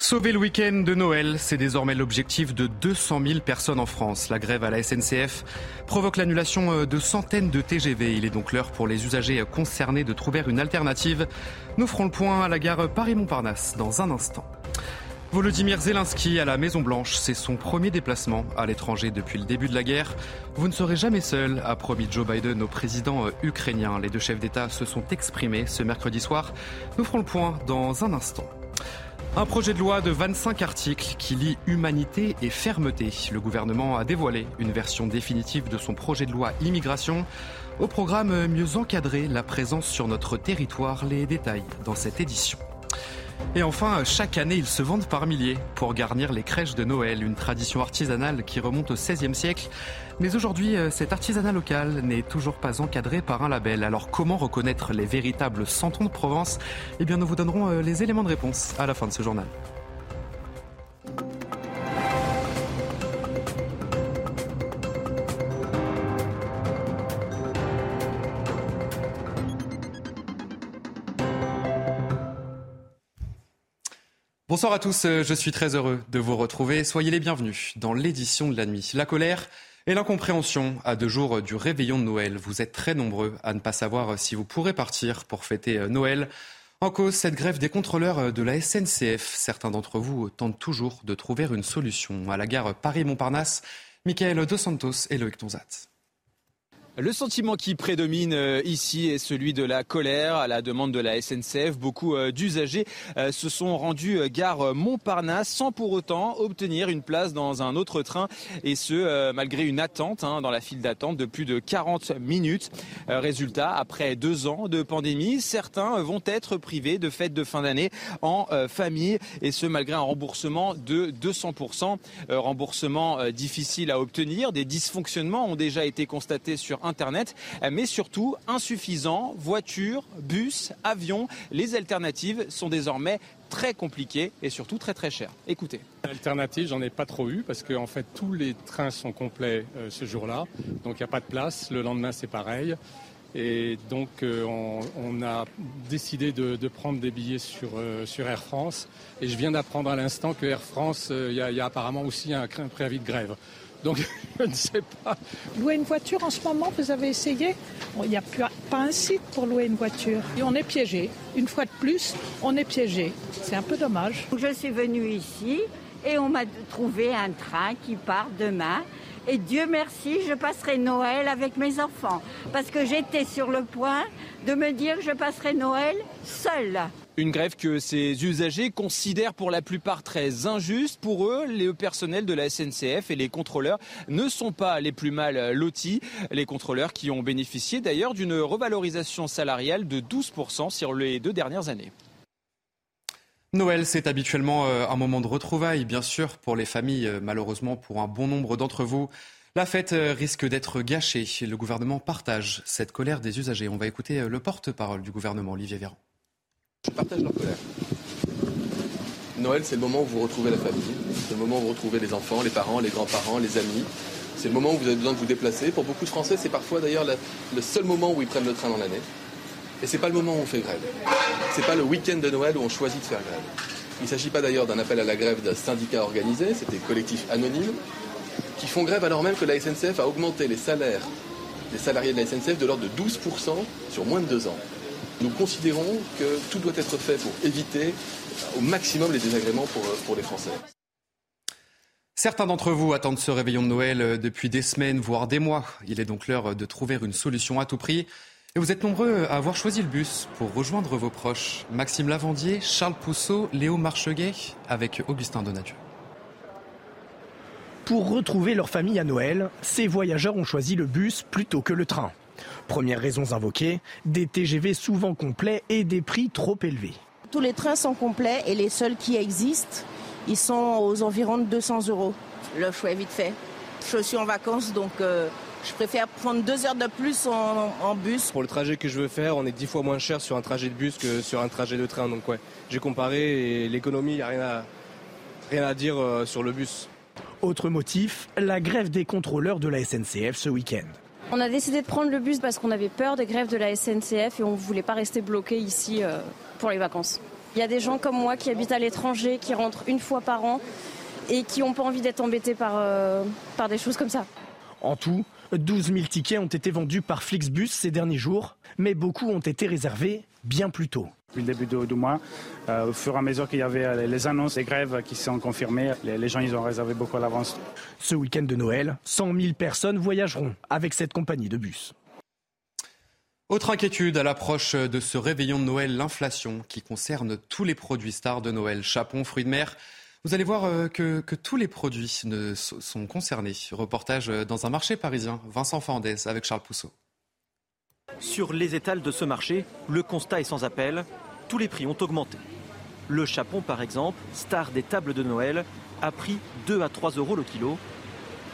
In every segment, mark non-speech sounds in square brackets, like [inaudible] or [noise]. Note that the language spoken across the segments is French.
Sauver le week-end de Noël, c'est désormais l'objectif de 200 000 personnes en France. La grève à la SNCF provoque l'annulation de centaines de TGV. Il est donc l'heure pour les usagers concernés de trouver une alternative. Nous ferons le point à la gare Paris-Montparnasse dans un instant. Volodymyr Zelensky à la Maison Blanche, c'est son premier déplacement à l'étranger depuis le début de la guerre. Vous ne serez jamais seul, a promis Joe Biden au président ukrainien. Les deux chefs d'État se sont exprimés ce mercredi soir. Nous ferons le point dans un instant. Un projet de loi de 25 articles qui lie humanité et fermeté. Le gouvernement a dévoilé une version définitive de son projet de loi immigration. Au programme Mieux encadrer la présence sur notre territoire, les détails dans cette édition. Et enfin, chaque année, ils se vendent par milliers pour garnir les crèches de Noël, une tradition artisanale qui remonte au XVIe siècle. Mais aujourd'hui, cet artisanat local n'est toujours pas encadré par un label. Alors comment reconnaître les véritables centons de Provence? Eh bien, nous vous donnerons les éléments de réponse à la fin de ce journal. Bonsoir à tous, je suis très heureux de vous retrouver. Soyez les bienvenus dans l'édition de la nuit. La colère et l'incompréhension à deux jours du réveillon de Noël. Vous êtes très nombreux à ne pas savoir si vous pourrez partir pour fêter Noël. En cause, cette grève des contrôleurs de la SNCF. Certains d'entre vous tentent toujours de trouver une solution. À la gare Paris-Montparnasse, Michael Dos Santos et Loïc Tonzat. Le sentiment qui prédomine ici est celui de la colère à la demande de la SNCF. Beaucoup d'usagers se sont rendus gare Montparnasse sans pour autant obtenir une place dans un autre train et ce malgré une attente hein, dans la file d'attente de plus de 40 minutes. Résultat, après deux ans de pandémie, certains vont être privés de fêtes de fin d'année en famille et ce malgré un remboursement de 200%. Remboursement difficile à obtenir. Des dysfonctionnements ont déjà été constatés sur Internet, mais surtout insuffisant. Voitures, bus, avions, les alternatives sont désormais très compliquées et surtout très très chères. Écoutez. Alternative, j'en ai pas trop eu parce que en fait tous les trains sont complets euh, ce jour-là, donc il n'y a pas de place. Le lendemain c'est pareil. Et donc euh, on, a décidé de, prendre des billets sur, euh, Air France. Et je viens d'apprendre à l'instant que Air France, il y, a apparemment aussi un préavis de grève. Donc, [laughs] je ne sais pas. Louer une voiture en ce moment, vous avez essayé Il n'y a plus, pas un site pour louer une voiture. Et on est piégé. Une fois de plus, on est piégé. C'est un peu dommage. Je suis venue ici et on m'a trouvé un train qui part demain. Et Dieu merci, je passerai Noël avec mes enfants. Parce que j'étais sur le point de me dire que je passerai Noël seule. Une grève que ces usagers considèrent pour la plupart très injuste. Pour eux, le personnel de la SNCF et les contrôleurs ne sont pas les plus mal lotis. Les contrôleurs qui ont bénéficié d'ailleurs d'une revalorisation salariale de 12% sur les deux dernières années. Noël, c'est habituellement un moment de retrouvailles, bien sûr, pour les familles, malheureusement pour un bon nombre d'entre vous. La fête risque d'être gâchée. Le gouvernement partage cette colère des usagers. On va écouter le porte-parole du gouvernement, Olivier Véran. Je partage leur colère. Noël, c'est le moment où vous retrouvez la famille, c'est le moment où vous retrouvez les enfants, les parents, les grands-parents, les amis. C'est le moment où vous avez besoin de vous déplacer. Pour beaucoup de Français, c'est parfois d'ailleurs le seul moment où ils prennent le train dans l'année. Et c'est pas le moment où on fait grève. C'est pas le week-end de Noël où on choisit de faire grève. Il ne s'agit pas d'ailleurs d'un appel à la grève d'un syndicat organisé, c'est des collectifs anonymes qui font grève alors même que la SNCF a augmenté les salaires des salariés de la SNCF de l'ordre de 12% sur moins de deux ans. Nous considérons que tout doit être fait pour éviter au maximum les désagréments pour, pour les Français. Certains d'entre vous attendent ce réveillon de Noël depuis des semaines, voire des mois. Il est donc l'heure de trouver une solution à tout prix. Et vous êtes nombreux à avoir choisi le bus pour rejoindre vos proches. Maxime Lavandier, Charles Pousseau, Léo Marcheguet, avec Augustin Donadieu. Pour retrouver leur famille à Noël, ces voyageurs ont choisi le bus plutôt que le train. Premières raisons invoquées, des TGV souvent complets et des prix trop élevés. Tous les trains sont complets et les seuls qui existent, ils sont aux environs de 200 euros. Le choix est vite fait. Je suis en vacances, donc euh, je préfère prendre deux heures de plus en, bus. Pour le trajet que je veux faire, on est dix fois moins cher sur un trajet de bus que sur un trajet de train. Donc ouais, j'ai comparé et l'économie, il n'y a rien à, rien à dire euh, sur le bus. Autre motif, la grève des contrôleurs de la SNCF ce week-end. On a décidé de prendre le bus parce qu'on avait peur des grèves de la SNCF et on ne voulait pas rester bloqué ici euh, pour les vacances. Il y a des gens comme moi qui habitent à l'étranger, qui rentrent une fois par an et qui n'ont pas envie d'être embêtés par, euh, par des choses comme ça. En tout, 12 000 tickets ont été vendus par Flixbus ces derniers jours, mais beaucoup ont été réservés bien plus tôt. Depuis le début du, mois, euh, au fur et à mesure qu'il y avait euh, les annonces des grèves qui sont confirmées, les, gens ils ont réservé beaucoup à l'avance. Ce week-end de Noël, 100 000 personnes voyageront avec cette compagnie de bus. Autre inquiétude à l'approche de ce réveillon de Noël, l'inflation qui concerne tous les produits stars de Noël, chapon, fruits de mer. Vous allez voir euh, que, tous les produits sont concernés. Reportage dans un marché parisien. Vincent Fandès avec Charles Pousseau. Sur les étals de ce marché, le constat est sans appel. Tous les prix ont augmenté. Le chapon, par exemple, star des tables de Noël, a pris 2 à 3 euros le kilo.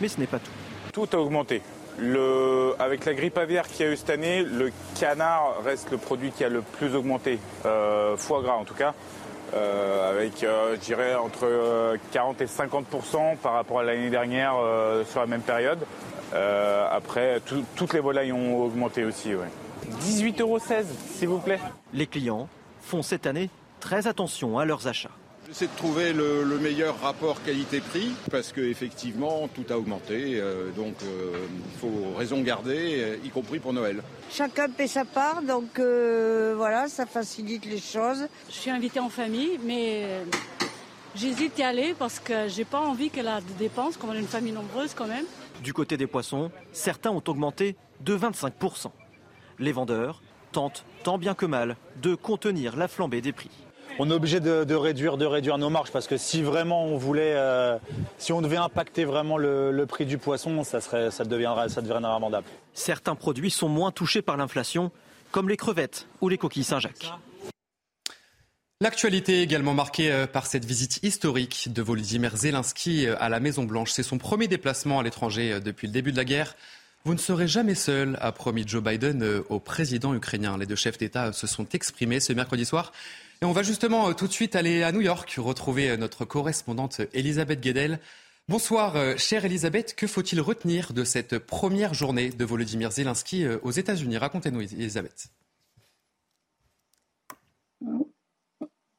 Mais ce n'est pas tout. Tout a augmenté. avec la grippe aviaire qu'il y a eu cette année, le canard reste le produit qui a le plus augmenté, euh, foie gras en tout cas. Euh, avec, euh, je dirais, entre 40 euh, et 50% par rapport à l'année dernière sur la même période. Après, toutes les volailles ont augmenté aussi. 18,16 euros, s'il vous plaît. Les clients font cette année très attention à leurs achats. J'essaie de trouver le, meilleur rapport qualité-prix parce qu'effectivement tout a augmenté, euh, donc euh, il faut raison garder, euh, y compris pour Noël. Chacun paie sa part, donc voilà, ça facilite les choses. Je suis invitée en famille, mais j'hésite à y aller parce que j'ai pas envie qu'elle a des dépenses, comme une famille nombreuse quand même. Du côté des poissons, certains ont augmenté de 25%. Les vendeurs tentent, tant bien que mal, de contenir la flambée des prix on est obligé de, réduire, de réduire nos marges parce que si vraiment on voulait, euh, si on devait impacter vraiment le, prix du poisson, ça, serait, ça, deviendrait, ça deviendrait. Certains produits sont moins touchés par l'inflation, comme les crevettes ou les coquilles Saint-Jacques. L'actualité est également marquée euh, par cette visite historique de Volodymyr Zelensky euh, à la Maison-Blanche. C'est son premier déplacement à l'étranger depuis le début de la guerre. Vous ne serez jamais seul, a promis Joe Biden au président ukrainien. Les deux chefs d'État se sont exprimés ce mercredi soir et on va justement euh, tout de suite aller à New York, retrouver euh, notre correspondante Elisabeth Guedel. Bonsoir, euh, chère Elisabeth. Que faut-il retenir de cette première journée de Volodymyr Zelensky aux États-Unis? Racontez-nous, Elisabeth.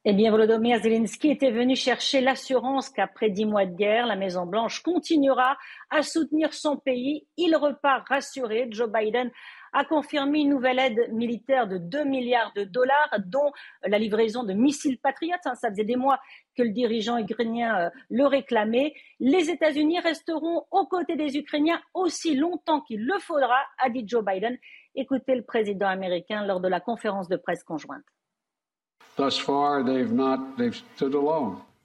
Eh bien, Volodymyr Zelensky était venu chercher l'assurance qu'après dix mois de guerre, la Maison-Blanche continuera à soutenir son pays. Il repart rassuré. Joe Biden a confirmé une nouvelle aide militaire de 2 milliards de dollars, dont la livraison de missiles Patriot. Hein, ça faisait des mois que le dirigeant ukrainien euh, le réclamait. Les États-Unis resteront aux côtés des Ukrainiens aussi longtemps qu'il le faudra, a dit Joe Biden. Écoutez le président américain lors de la conférence de presse conjointe.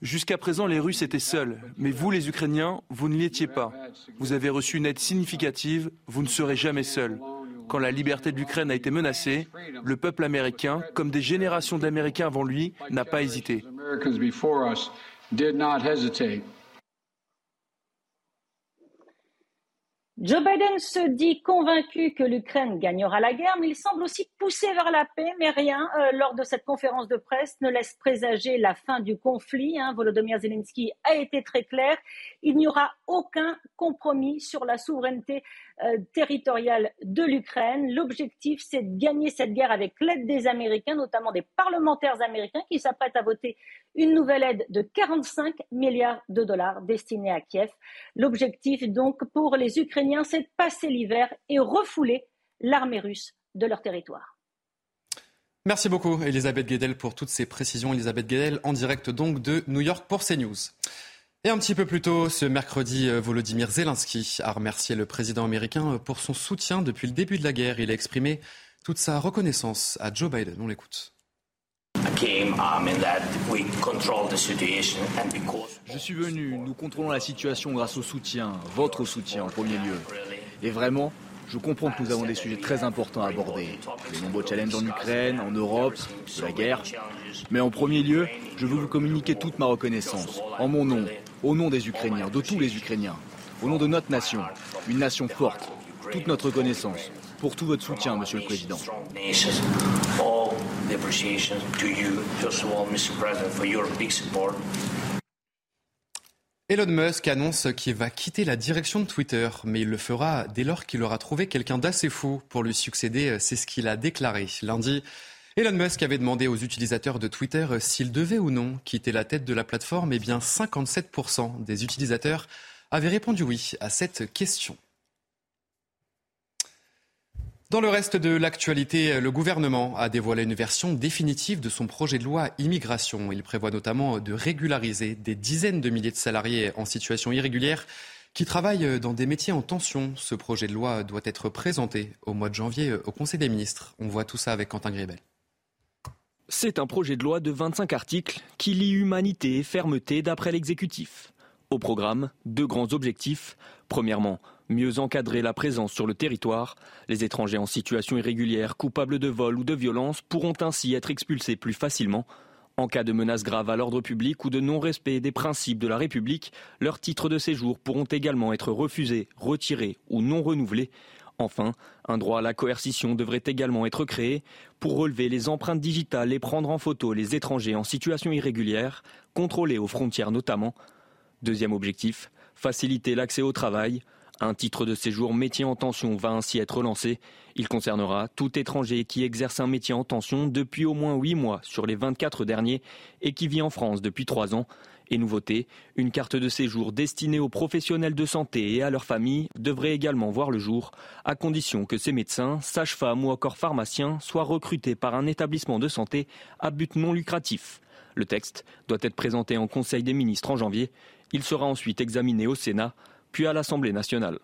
Jusqu'à présent, les Russes étaient seuls, mais vous, les Ukrainiens, vous ne l'étiez pas. Vous avez reçu une aide significative, vous ne serez jamais seuls. Quand la liberté de l'Ukraine a été menacée, le peuple américain, comme des générations d'Américains avant lui, n'a pas hésité. Joe Biden se dit convaincu que l'Ukraine gagnera la guerre, mais il semble aussi poussé vers la paix, mais rien euh, lors de cette conférence de presse ne laisse présager la fin du conflit. Hein. Volodymyr Zelensky a été très clair, il n'y aura aucun compromis sur la souveraineté euh, territoriale de l'Ukraine. L'objectif, c'est de gagner cette guerre avec l'aide des Américains, notamment des parlementaires américains qui s'apprêtent à voter une nouvelle aide de 45 milliards de dollars destinée à Kiev. L'objectif, donc, pour les C'est de passer l'hiver et refouler l'armée russe de leur territoire. Merci beaucoup, Elisabeth Guedel, pour toutes ces précisions. Elisabeth Guedel, en direct donc de New York pour CNews. Et un petit peu plus tôt, ce mercredi, euh, Volodymyr Zelensky a remercié le président américain euh, pour son soutien depuis le début de la guerre. Il a exprimé toute sa reconnaissance à Joe Biden. On l'écoute. Je suis venu, nous contrôlons la situation grâce au soutien, votre soutien en premier lieu. Et vraiment, Je comprends que nous avons des sujets très importants à aborder. Les nombreux challenges en Ukraine, en Europe, de la guerre. Mais en premier lieu, je veux vous communiquer toute ma reconnaissance, en mon nom, au nom des Ukrainiens, de tous les Ukrainiens, au nom de notre nation, une nation forte, toute notre reconnaissance, pour tout votre soutien, Monsieur le Président. Elon Musk annonce qu'il va quitter la direction de Twitter, mais il le fera dès lors qu'il aura trouvé quelqu'un d'assez fou pour lui succéder. C'est ce qu'il a déclaré lundi. Elon Musk avait demandé aux utilisateurs de Twitter s'ils devaient ou non quitter la tête de la plateforme. Eh bien, 57% des utilisateurs avaient répondu oui à cette question. Dans le reste de l'actualité, le gouvernement a dévoilé une version définitive de son projet de loi immigration. Il prévoit notamment de régulariser des dizaines de milliers de salariés en situation irrégulière qui travaillent dans des métiers en tension. Ce projet de loi doit être présenté au mois de janvier au Conseil des ministres. On voit tout ça avec Quentin Grébel. C'est un projet de loi de 25 articles qui lie humanité et fermeté d'après l'exécutif. Au programme, deux grands objectifs. Premièrement, mieux encadrer la présence sur le territoire. Les étrangers en situation irrégulière, coupables de vol ou de violence, pourront ainsi être expulsés plus facilement. En cas de menace grave à l'ordre public ou de non-respect des principes de la République, leurs titres de séjour pourront également être refusés, retirés ou non renouvelés. Enfin, un droit à la coercition devrait également être créé pour relever les empreintes digitales et prendre en photo les étrangers en situation irrégulière, contrôlés aux frontières notamment. Deuxième objectif, faciliter l'accès au travail. Un titre de séjour métier en tension va ainsi être lancé. Il concernera tout étranger qui exerce un métier en tension depuis au moins 8 mois sur les 24 derniers et qui vit en France depuis 3 ans. Et nouveauté, une carte de séjour destinée aux professionnels de santé et à leurs familles devrait également voir le jour, à condition que ces médecins, sages-femmes ou encore pharmaciens soient recrutés par un établissement de santé à but non lucratif. Le texte doit être présenté en Conseil des ministres en janvier. Il sera ensuite examiné au Sénat puis à l'Assemblée nationale.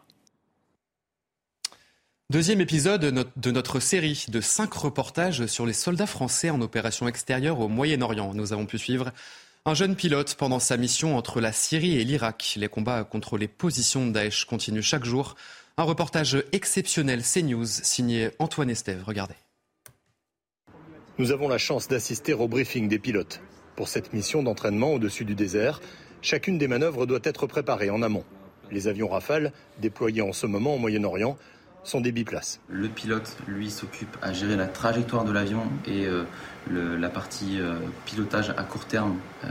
Deuxième épisode de notre série de cinq reportages sur les soldats français en opération extérieure au Moyen-Orient. Nous avons pu suivre un jeune pilote pendant sa mission entre la Syrie et l'Irak. Les combats contre les positions de Daesh continuent chaque jour. Un reportage exceptionnel CNews signé Antoine Estève. Regardez. Nous avons la chance d'assister au briefing des pilotes. Pour cette mission d'entraînement au-dessus du désert, chacune des manœuvres doit être préparée en amont. Les avions Rafale, déployés en ce moment au Moyen-Orient, sont des biplaces. Le pilote, lui, s'occupe à gérer la trajectoire de l'avion et euh, le, la partie euh, pilotage à court terme euh,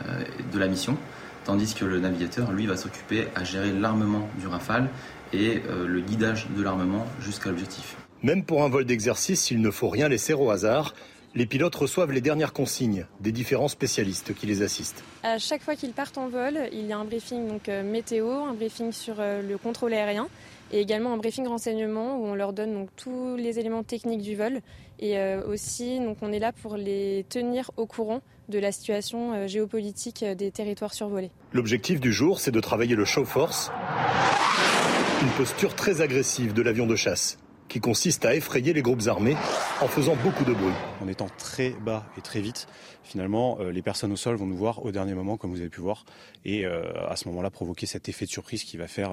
de la mission, tandis que le navigateur, lui, va s'occuper à gérer l'armement du Rafale et le guidage de l'armement jusqu'à l'objectif. Même pour un vol d'exercice, il ne faut rien laisser au hasard. Les pilotes reçoivent les dernières consignes des différents spécialistes qui les assistent. À chaque fois qu'ils partent en vol, il y a un briefing donc, météo, un briefing sur le contrôle aérien et également un briefing renseignement où on leur donne donc, tous les éléments techniques du vol et aussi donc, on est là pour les tenir au courant de la situation géopolitique des territoires survolés. L'objectif du jour, c'est de travailler le show force, une posture très agressive de l'avion de chasse qui consiste à effrayer les groupes armés en faisant beaucoup de bruit. En étant très bas et très vite, finalement, les personnes au sol vont nous voir au dernier moment, comme vous avez pu voir, et à ce moment-là provoquer cet effet de surprise qui va faire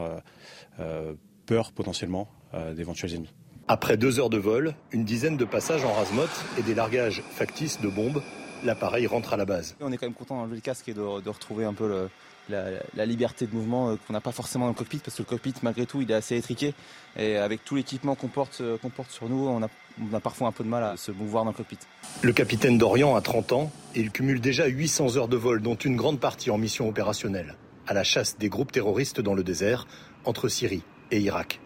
peur potentiellement d'éventuels ennemis. Après deux heures de vol, une dizaine de passages en rasemote et des largages factices de bombes, l'appareil rentre à la base. On est quand même content d'enlever le casque et de, de retrouver un peu le, la, la, liberté de mouvement qu'on n'a pas forcément dans le cockpit parce que le cockpit malgré tout il est assez étriqué et avec tout l'équipement qu'on porte, qu'on porte sur nous on a, on a parfois un peu de mal à se mouvoir dans le cockpit. Le capitaine d'Orient a 30 ans et il cumule déjà 800 heures de vol dont une grande partie en mission opérationnelle à la chasse des groupes terroristes dans le désert entre Syrie et Irak.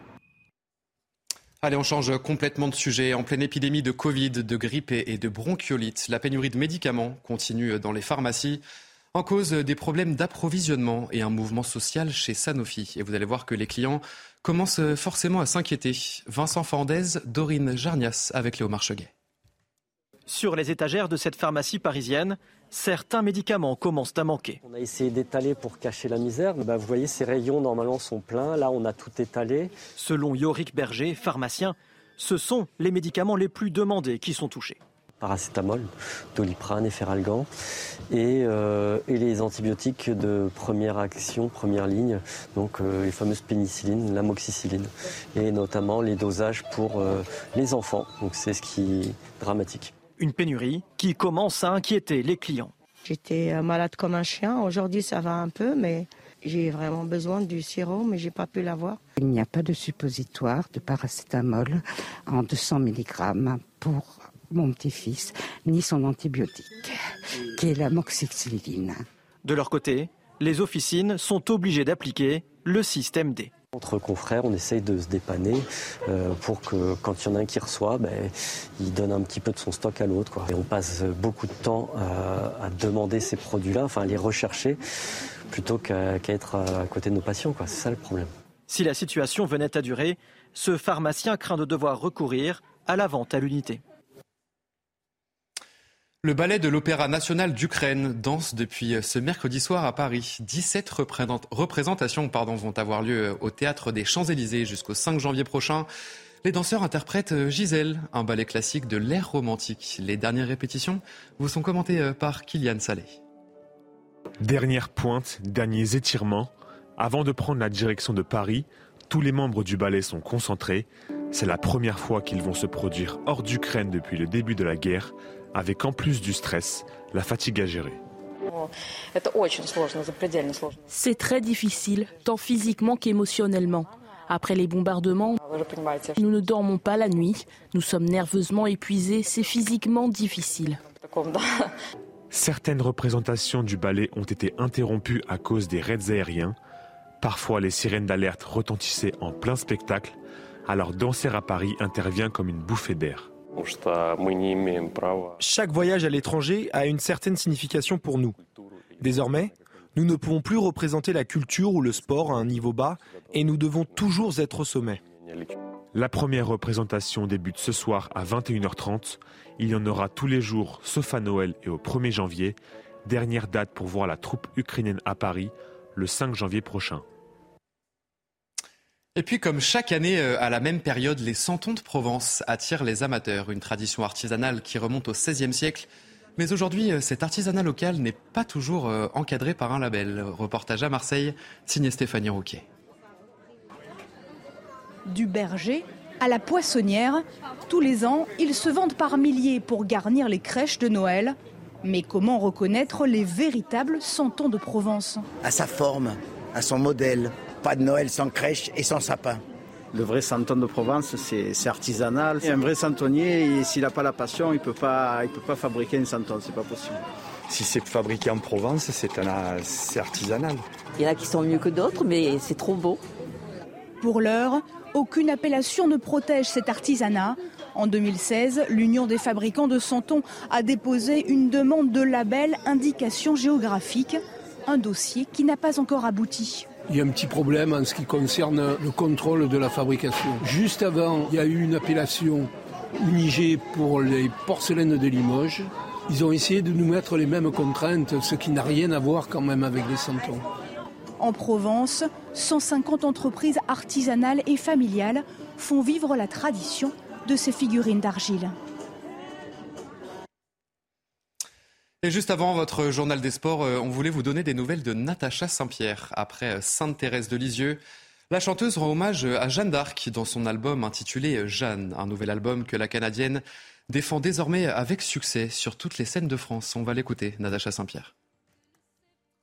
Allez, on change complètement de sujet. En pleine épidémie de Covid, de grippe et de bronchiolite, la pénurie de médicaments continue dans les pharmacies en cause des problèmes d'approvisionnement et un mouvement social chez Sanofi. Et vous allez voir que les clients commencent forcément à s'inquiéter. Vincent Fandez, Dorine Jarnias avec Léo Marcheguet. Sur les étagères de cette pharmacie parisienne, certains médicaments commencent à manquer. On a essayé d'étaler pour cacher la misère. Bah, vous voyez, ces rayons normalement sont pleins. Là, on a tout étalé. Selon Yorick Berger, pharmacien, ce sont les médicaments les plus demandés qui sont touchés. Paracétamol, doliprane, efferalgan et, euh, et les antibiotiques de première action, première ligne, donc euh, les fameuses pénicillines, l'amoxicilline et notamment les dosages pour euh, les enfants. Donc c'est ce qui est dramatique. Une pénurie qui commence à inquiéter les clients. J'étais euh, malade comme un chien. Aujourd'hui, ça va un peu, mais j'ai vraiment besoin du sirop, mais j'ai pas pu l'avoir. Il n'y a pas de suppositoire de paracétamol en 200 mg pour mon petit-fils, ni son antibiotique, qui est l'amoxicilline. De leur côté, les officines sont obligées d'appliquer le système D. Entre confrères, on essaye de se dépanner euh, pour que quand il y en a un qui reçoit, ben, il donne un petit peu de son stock à l'autre. Et on passe beaucoup de temps à demander ces produits-là, enfin à les rechercher, plutôt qu'à être à côté de nos patients. C'est ça le problème. Si la situation venait à durer, ce pharmacien craint de devoir recourir à la vente à l'unité. Le ballet de l'Opéra national d'Ukraine danse depuis ce mercredi soir à Paris. 17 représent- représentations vont avoir lieu au théâtre des Champs-Élysées jusqu'au 5 janvier prochain. Les danseurs interprètent Gisèle, un ballet classique de l'ère romantique. Les dernières répétitions vous sont commentées par Kylian Salé. Dernière pointe, derniers étirements. Avant de prendre la direction de Paris, tous les membres du ballet sont concentrés. C'est la première fois qu'ils vont se produire hors d'Ukraine depuis le début de la guerre, avec en plus du stress, la fatigue à gérer. C'est très difficile, tant physiquement qu'émotionnellement. Après les bombardements, nous ne dormons pas la nuit, nous sommes nerveusement épuisés, c'est physiquement difficile. Certaines représentations du ballet ont été interrompues à cause des raids aériens. Parfois, les sirènes d'alerte retentissaient en plein spectacle, alors danser à Paris intervient comme une bouffée d'air. Chaque voyage à l'étranger a une certaine signification pour nous. Désormais, nous ne pouvons plus représenter la culture ou le sport à un niveau bas et nous devons toujours être au sommet. La première représentation débute ce soir à 21h30. Il y en aura tous les jours, sauf à Noël et au 1er janvier. Dernière date pour voir la troupe ukrainienne à Paris, le 5 janvier prochain. Et puis, comme chaque année, euh, à la même période, les santons de Provence attirent les amateurs, une tradition artisanale qui remonte au XVIe siècle. Mais aujourd'hui, euh, cet artisanat local n'est pas toujours euh, encadré par un label. Reportage à Marseille, signé Stéphanie Rouquet. Du berger à la poissonnière, tous les ans, ils se vendent par milliers pour garnir les crèches de Noël. Mais comment reconnaître les véritables santons de Provence? À sa forme, à son modèle. Pas de Noël sans crèche et sans sapin. Le vrai santon de Provence, c'est artisanal. Et un vrai santonnier, s'il n'a pas la passion, il ne peut, pas- il peut pas fabriquer un santon, c'est pas possible. Si c'est fabriqué en Provence, c'est un- c'est artisanal. Il y en a qui sont mieux que d'autres, mais c'est trop beau. Pour l'heure, aucune appellation ne protège cet artisanat. En 2016, l'Union des fabricants de santons a déposé une demande de label indication géographique, un dossier qui n'a pas encore abouti. Il y a un petit problème en ce qui concerne le contrôle de la fabrication. Juste avant, il y a eu une appellation Unigé pour les porcelaines de Limoges. Ils ont essayé de nous mettre les mêmes contraintes, ce qui n'a rien à voir quand même avec les santons. En Provence, 150 entreprises artisanales et familiales font vivre la tradition de ces figurines d'argile. Et juste avant votre journal des sports, euh, on voulait vous donner des nouvelles de Natacha Saint-Pierre. Après euh, Sainte-Thérèse de Lisieux, la chanteuse rend hommage euh, à Jeanne d'Arc dans son album intitulé Jeanne, un nouvel album que la Canadienne défend désormais avec succès sur toutes les scènes de France. On va l'écouter, Natacha Saint-Pierre.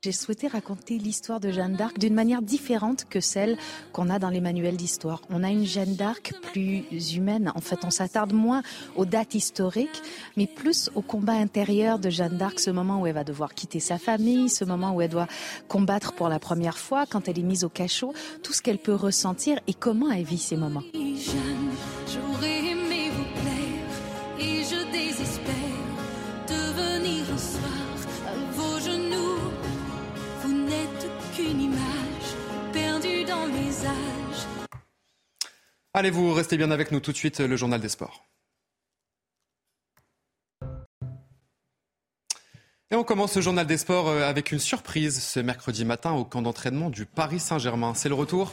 J'ai souhaité raconter l'histoire de Jeanne d'Arc d'une manière différente que celle qu'on a dans les manuels d'histoire. On a une Jeanne d'Arc plus humaine. En fait, on s'attarde moins aux dates historiques, mais plus au combat intérieur de Jeanne d'Arc, ce moment où elle va devoir quitter sa famille, ce moment où elle doit combattre pour la première fois, quand elle est mise au cachot, tout ce qu'elle peut ressentir et comment elle vit ces moments. Allez, vous restez bien avec nous tout de suite, le journal des sports. Et on commence ce journal des sports euh, avec une surprise ce mercredi matin au camp d'entraînement du Paris Saint-Germain. C'est le retour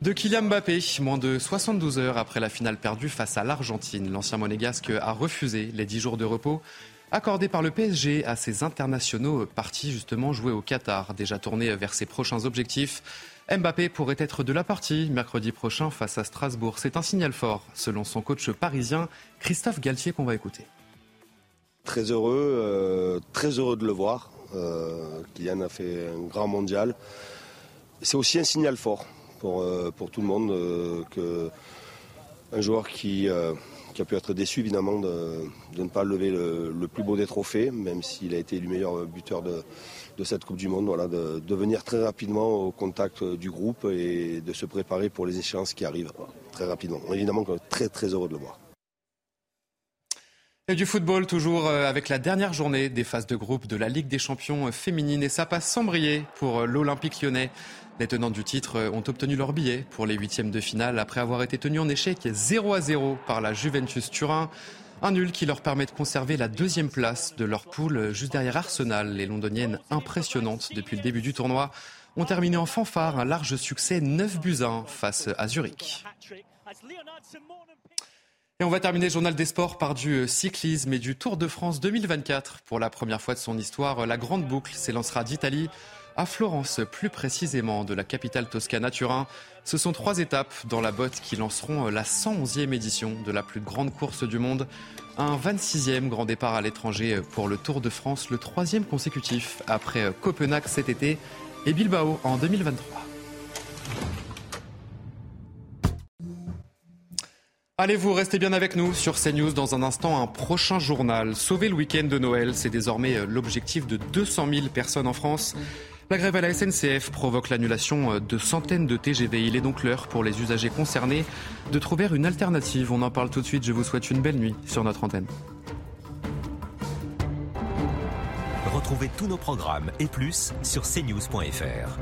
De Kylian Mbappé, moins de 72 heures après la finale perdue face à l'Argentine, l'ancien monégasque a refusé les 10 jours de repos accordés par le PSG à ses internationaux partis justement jouer au Qatar, déjà tournés vers ses prochains objectifs. Mbappé pourrait être de la partie mercredi prochain face à Strasbourg. C'est un signal fort, selon son coach parisien Christophe Galtier qu'on va écouter. Très heureux, euh, très heureux de le voir. Euh, Kylian a fait un grand mondial. C'est aussi un signal fort pour, euh, tout le monde que un joueur qui, a pu être déçu évidemment de, ne pas lever le, le, plus beau des trophées, même s'il a été élu meilleur buteur de, de cette Coupe du Monde, voilà, de, de, venir très rapidement au contact du groupe et de se préparer pour les échéances qui arrivent très rapidement. Évidemment, très très heureux de le voir. Et du football, toujours avec la dernière journée des phases de groupe de la Ligue des champions féminines. Et ça passe sans briller pour l'Olympique lyonnais. Les tenants du titre ont obtenu leur billet pour les huitièmes de finale après avoir été tenus en échec 0 à 0 par la Juventus Turin. Un nul qui leur permet de conserver la deuxième place de leur poule juste derrière Arsenal. Les londoniennes impressionnantes depuis le début du tournoi ont terminé en fanfare un large succès 9 buts 1 face à Zurich. Et on va terminer le journal des sports par du cyclisme et du Tour de France 2024. Pour la première fois de son histoire, la grande boucle s'élancera d'Italie à Florence, plus précisément de la capitale toscane à Turin. Ce sont trois étapes dans la botte qui lanceront la 111e édition de la plus grande course du monde. Un 26e grand départ à l'étranger pour le Tour de France, le troisième consécutif après Copenhague cet été et Bilbao en 2023. Allez, vous restez bien avec nous sur CNews. Dans un instant, un prochain journal. Sauver le week-end de Noël, c'est désormais l'objectif de 200 000 personnes en France. La grève à la SNCF provoque l'annulation de centaines de TGV. Il est donc l'heure pour les usagers concernés de trouver une alternative. On en parle tout de suite. Je vous souhaite une belle nuit sur notre antenne. Retrouvez tous nos programmes et plus sur cnews.fr.